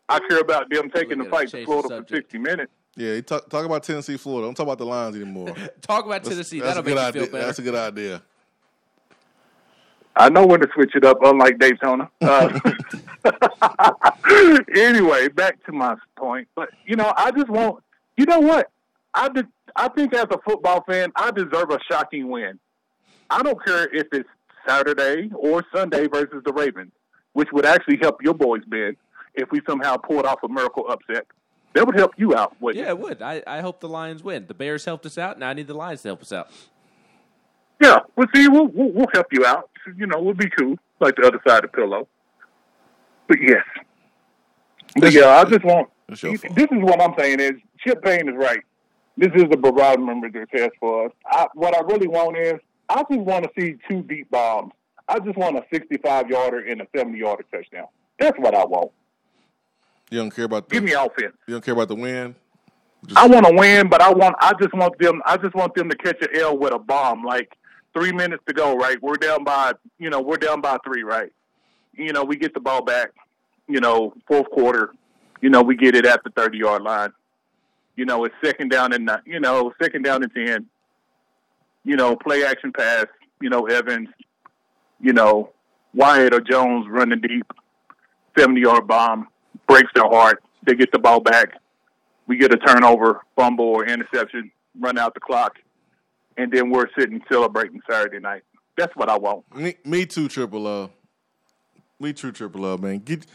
I care about them taking the fight to Florida for 60 minutes. Yeah, talk, talk about Tennessee, Florida. Don't talk about the Lions anymore. Talk about That's- Tennessee. That's That'll a good make you idea. feel better. That's a good idea. I know when to switch it up, unlike Daytona. Uh, anyway, back to my point. But you know, I just want. You know what? I did, I think as a football fan, I deserve a shocking win. I don't care if it's Saturday or Sunday versus the Ravens, which would actually help your boys, Ben, if we somehow pulled off a miracle upset. That would help you out, wouldn't Yeah, it? it would. I, I hope the Lions win. The Bears helped us out. and I need the Lions to help us out. Yeah. Well, see, we'll, we'll we'll help you out. You know, we'll be cool, like the other side of the pillow. But yes. But yeah, I just want. That's your fault. This is what I'm saying is Chip Payne is right. This is the barometer test for us. I, what I really want is I just want to see two deep bombs. I just want a 65 yarder and a 70 yarder touchdown. That's what I want. You don't care about the, Give me offense. You don't care about the win. I want to win, but I want I just want them I just want them to catch an L with a bomb. Like three minutes to go, right? We're down by you know we're down by three, right? You know we get the ball back. You know fourth quarter. You know we get it at the thirty yard line. You know it's second down and you know second down and ten. You know play action pass. You know Evans. You know Wyatt or Jones running deep, seventy yard bomb breaks their heart. They get the ball back we get a turnover, fumble, or interception, run out the clock, and then we're sitting celebrating Saturday night. That's what I want. Me, me too, Triple O. Me too, Triple O, man. Get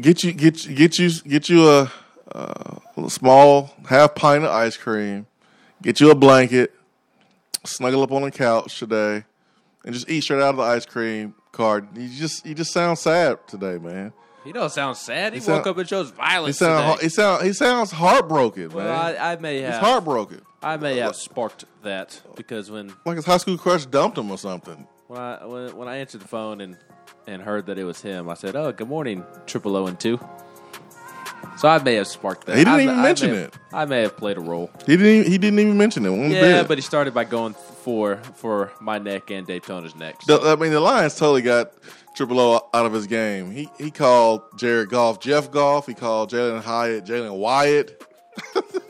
get you get you- get you get you a, uh, a small half pint of ice cream. Get you a blanket. Snuggle up on the couch today, and just eat straight out of the ice cream cart. You just you just sound sad today, man. He don't sound sad. He, He sound- woke up and shows He violence sound today. he sound he sounds heartbroken, well, man. I, I may have. He's heartbroken. I may have sparked that because when Like his high school crush dumped him or something. when I when, when I answered the phone and and heard that it was him, I said, "Oh, good morning, Triple O and two. So I may have sparked that. He didn't I- even I may mention have- it. I may have played a role. He didn't even, he didn't even mention it one Yeah, bit. but he started by going for for my neck and Daytona's neck. The- I mean, the Lions totally got Triple O out of his game. He he called Jared Goff Jeff Goff. He called Jalin Hyatt Jalin Wyatt.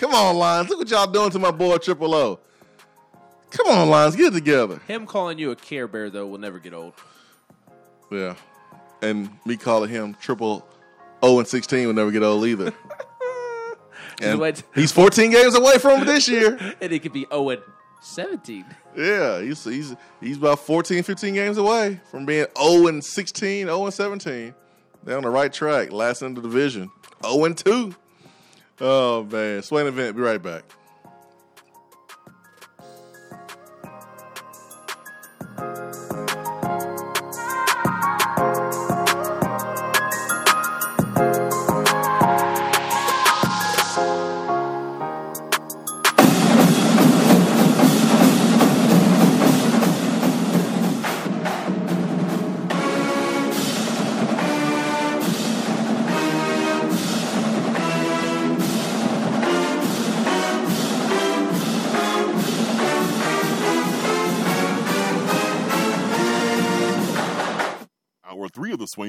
Come on, Lions! Look what y'all doing to my boy Triple O. Come on, Lions, get it together. Him calling you a Care Bear though will never get old. Yeah, and me calling him Triple O and sixteen will never get old either. and he's fourteen games away from it this year. and it could be and seventeen. Yeah, he's he's he's about 14, 15 games away from being 0 and 16, 0 and 17. They're on the right track. Last in the division. 0 and 2. Oh man. Swain event, be right back.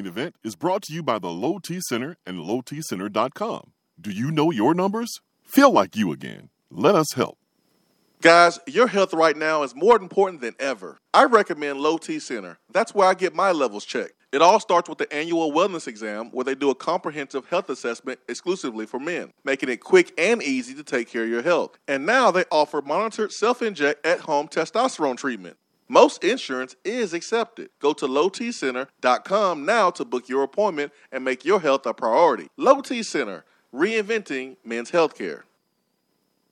3 of the Swain event is brought to you by the Low T Center and LowTCenter.com. Do you know your numbers? Feel like you again. Let us help. Guys, your health right now is more important than ever. I recommend Low T Center. That's where I get my levels checked. It all starts with the annual wellness exam where they do a comprehensive health assessment exclusively for men, making it quick and easy to take care of your health. And now they offer monitored self inject at home testosterone treatment. Most insurance is accepted. Go to lowtcenter.com now to book your appointment and make your health a priority. Low T Center, reinventing men's healthcare.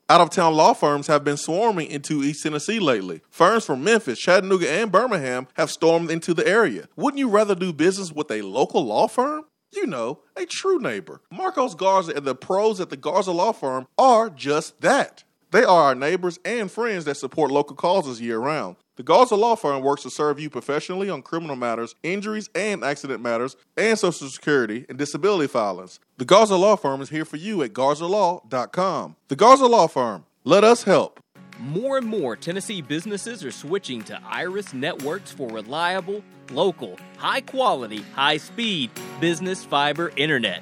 Out of town law firms have been swarming into East Tennessee lately. Firms from Memphis, Chattanooga, and Birmingham have stormed into the area. Wouldn't you rather do business with a local law firm? You know, a true neighbor. Marcos Garza and the pros at the Garza Law Firm are just that. They are our neighbors and friends that support local causes year round. The Garza Law Firm works to serve you professionally on criminal matters, injuries and accident matters, and Social Security and disability filings. The Garza Law Firm is here for you at garzalaw.com. The Garza Law Firm, let us help. More and more Tennessee businesses are switching to Iris Networks for reliable, local, high quality, high speed business fiber internet.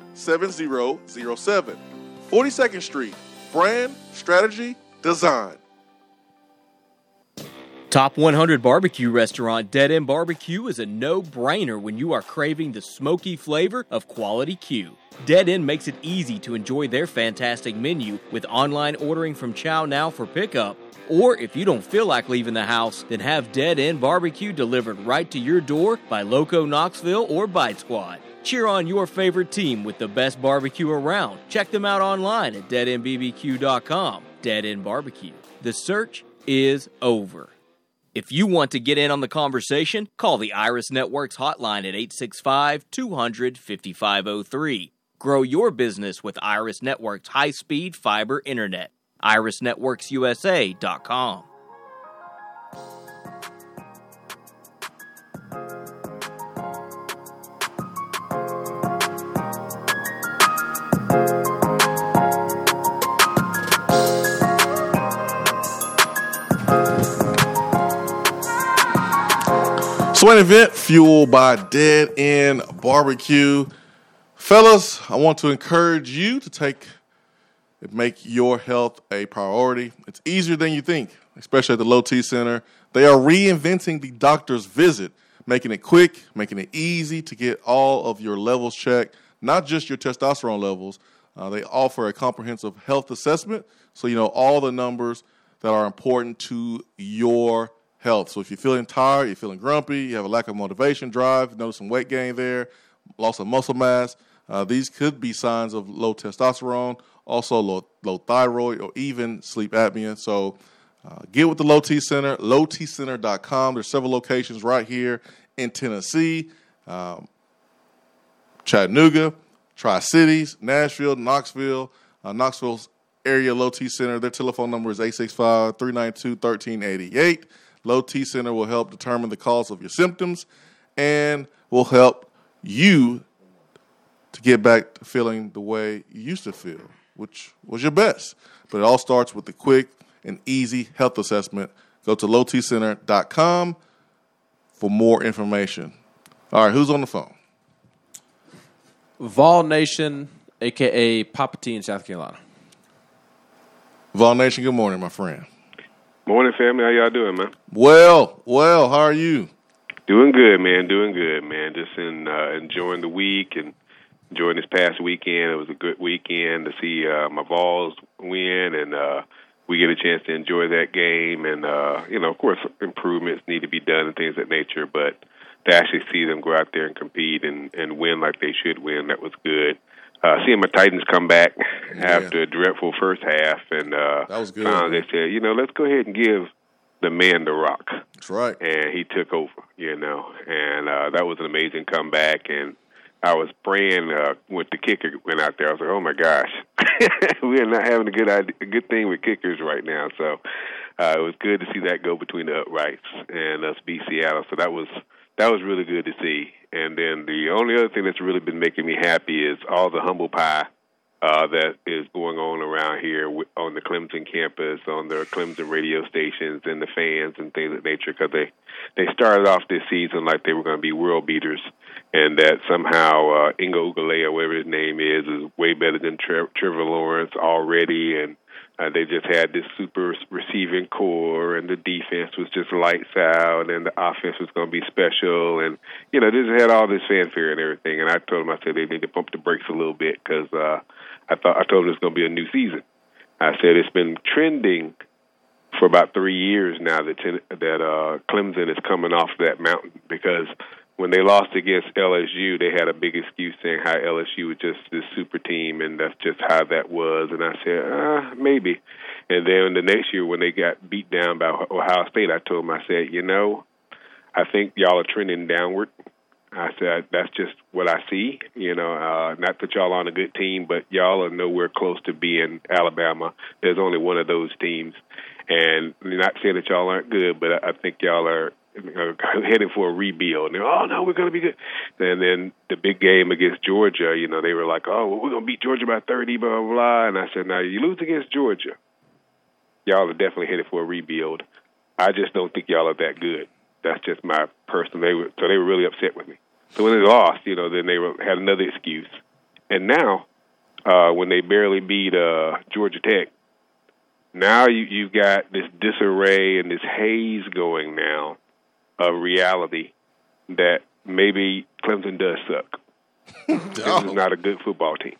7007. 42nd Street, brand, strategy, design. Top 100 barbecue restaurant Dead End Barbecue is a no brainer when you are craving the smoky flavor of quality Q. Dead End makes it easy to enjoy their fantastic menu with online ordering from ChowNow for pickup. Or if you don't feel like leaving the house, then have Dead End Barbecue delivered right to your door by Loco Knoxville or Bite Squad. Cheer on your favorite team with the best barbecue around. Check them out online at deadendbbq.com. Dead End Barbecue. The search is over. If you want to get in on the conversation, call the Iris Networks hotline at 865 200 5503. Grow your business with Iris Networks high speed fiber internet. IrisNetworksUSA.com. Swain event fueled by Dead End Barbecue. Fellas, I want to encourage you to take make your health a priority. It's easier than you think, especially at the Low T Center. They are reinventing the doctor's visit, making it quick, making it easy to get all of your levels checked, not just your testosterone levels. Uh, they offer a comprehensive health assessment, so you know all the numbers that are important to your health. So if you're feeling tired, you're feeling grumpy, you have a lack of motivation, drive, notice some weight gain there, loss of muscle mass, uh, these could be signs of low testosterone, also low, low thyroid, or even sleep apnea. So uh, get with the Low T Center, lowtcenter.com. There's several locations right here in Tennessee, um, Chattanooga, Tri Cities, Nashville, Knoxville, uh, Knoxville's area Low T Center. Their telephone number is 865 392 1388. Low T Center will help determine the cause of your symptoms and will help you to get back to feeling the way you used to feel, which was your best. But it all starts with the quick and easy health assessment. Go to lowtcenter.com for more information. All right, who's on the phone? Vol Nation, aka Papa T in South Carolina. Vol Nation, good morning, my friend. Morning, family. How y'all doing, man? Well, well, how are you? Doing good, man. Doing good, man. Just in uh, enjoying the week and enjoying this past weekend. It was a good weekend to see uh, my Vols win, and uh, we get a chance to enjoy that game. And uh, you know, of course, improvements need to be done and things of that nature. But to actually see them go out there and compete and, and win like they should win, that was good. Uh, seeing my Titans come back Yeah. after a dreadful first half, and uh, That was good. finally they said, you know, let's go ahead and give the man the rock. That's right. And he took over, you know, and uh, that was an amazing comeback. And I was praying uh, with the kicker went out there. I was like, oh my gosh, we are not having a good idea, a good thing with kickers right now. So uh, it was good to see that go between the uprights and us beat Seattle. So that was that was really good to see. And then the only other thing that's really been making me happy is all the humble pie uh, that is going on around here on the Clemson campus, on the Clemson radio stations, and the fans and things of nature. Because they they started off this season like they were going to be world beaters, and that somehow uh, Ingo Ugalea, whatever his name is, is way better than Tre- Trevor Lawrence already, and uh, they just had this super receiving corps, and the defense was just lights out, and the offense was going to be special, and you know, just had all this fanfare and everything. And I told them, I said they need to pump the brakes a little bit because uh, I thought I told them it's going to be a new season. I said it's been trending for about three years now that ten, that uh, Clemson is coming off that mountain because when they lost against LSU, they had a big excuse saying how LSU was just this super team and that's just how that was. And I said, uh, maybe. And then the next year when they got beat down by Ohio State, I told them, I said, you know, I think y'all are trending downward. I said that's just what I see. You know, uh, not that y'all aren't a good team, but y'all are nowhere close to being Alabama. There's only one of those teams, and not saying that y'all aren't good, but I, think y'all are heading for a rebuild. And oh no, we're going to be good. And then the big game against Georgia, you know, they were like, oh, well, we're going to beat Georgia by 30, blah blah blah. And I said, now you lose against Georgia, y'all are definitely headed for a rebuild. I just don't think y'all are that good. That's just my personal. They were so they were really upset with me. So when they lost, you know, then they were, had another excuse. And now, uh, when they barely beat uh, Georgia Tech, now you you've got this disarray and this haze going now of reality that maybe Clemson does suck. this is not a good football team.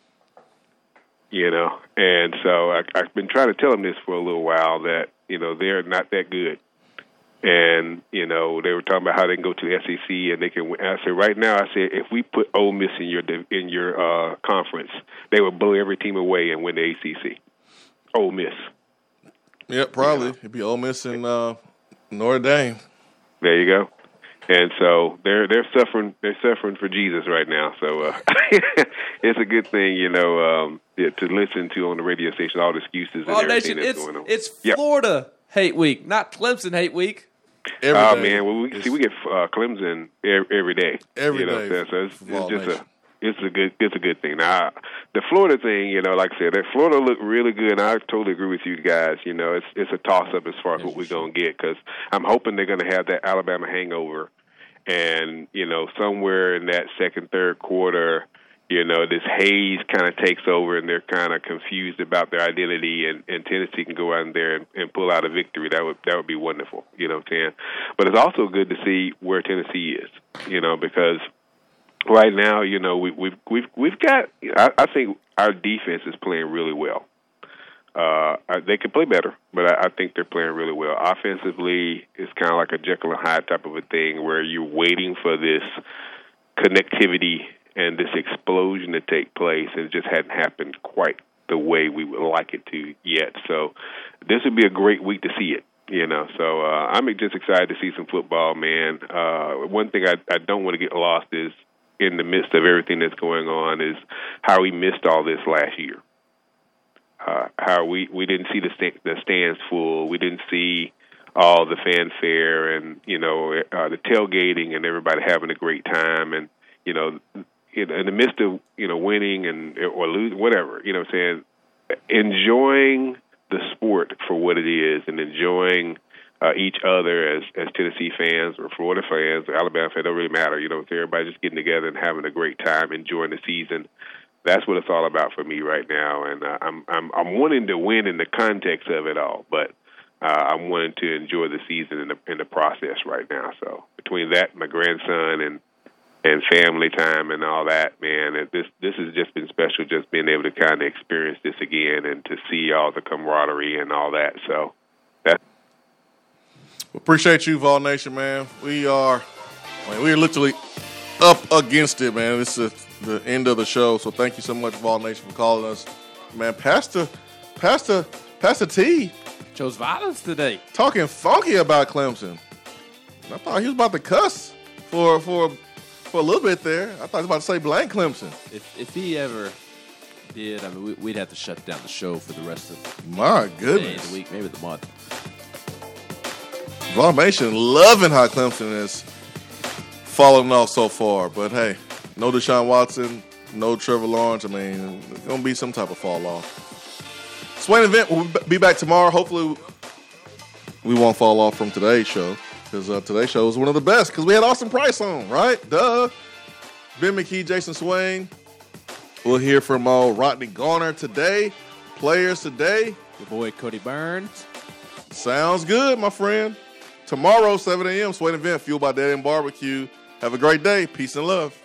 You know, and so I, I've been trying to tell them this for a little while that you know they're not that good and you know they were talking about how they can go to the SEC and they can. win. I said right now, I said if we put Ole Miss in your in your uh, conference, they would blow every team away and win the ACC. Ole Miss. Yep, probably. It'd be Ole Miss and uh, Notre Dame. There you go. And so they're they're suffering they're suffering for Jesus right now. So uh, it's a good thing, you know, um, yeah, to listen to on the radio station all the excuses and Well, everything Nation, that's it's going on. it's Yep. Florida hate week, not Clemson hate week. oh man, well we see we get uh, Clemson every, every day. Every you know, day So it's, it's just nation. a it's a good it's a good thing. Now the Florida thing, you know, like I said, that Florida looked really good. And I totally agree with you guys. You know, it's it's a toss up as far as what we're gonna get because I'm hoping they're gonna have that Alabama hangover, and you know somewhere in that second third quarter. You know, this haze kind of takes over, and they're kind of confused about their identity. And, and Tennessee can go out in there and, and pull out a victory. That would that would be wonderful. You know saying? But it's also good to see where Tennessee is. You know, because right now, you know, we, we've we've we've got. I, I think our defense is playing really well. Uh, they could play better, but I, I think they're playing really well. Offensively, it's kind of like a Jekyll and Hyde type of a thing where you're waiting for this connectivity and this explosion to take place, and it just hadn't happened quite the way we would like it to yet. So, this would be a great week to see it. You know, so uh, I'm just excited to see some football, man. Uh, one thing I, I don't want to get lost is in the midst of everything that's going on is how we missed all this last year. Uh, how we we didn't see the sta- the stands full. We didn't see all the fanfare and you know uh, the tailgating and everybody having a great time and you know in, in the midst of you know winning and or losing whatever you know what I'm saying enjoying the sport for what it is and enjoying uh, each other as as Tennessee fans or Florida fans or Alabama fans. It don't really matter. You know, everybody just getting together and having a great time, enjoying the season. That's what it's all about for me right now, and uh, I'm I'm I'm wanting to win in the context of it all, but uh, I'm wanting to enjoy the season in the in the process right now. So between that, my grandson, and and family time and all that, man, this this has just been special. Just being able to kind of experience this again and to see all the camaraderie and all that. So Appreciate you, Vol Nation, man. We are, I mean, we're literally up against it, man. This is the end of the show, so thank you so much, Vol Nation, for calling us, man. Pastor, Pastor, Pastor T chose violence today, talking funky about Clemson. I thought he was about to cuss for for for a little bit there. I thought he was about to say blank Clemson. If if he ever did, I mean, we, we'd have to shut down the show for the rest of My the goodness. the week, maybe the month. Vol loving how Clemson is falling off so far. But hey, no Deshaun Watson, no Trevor Lawrence. I mean, going to be some type of fall off. Swain event will be back tomorrow. Hopefully, we won't fall off from today's show because uh, today's show was one of the best because we had Austin Price on, right? Duh. Ben McKee, Jason Swain. We'll hear from uh, Rodney Garner today. Players today. Your boy Cody Burns. Sounds good, my friend. Tomorrow, 7 a.m., Swain Event, fueled by Dead End Barbecue. Have a great day. Peace and love.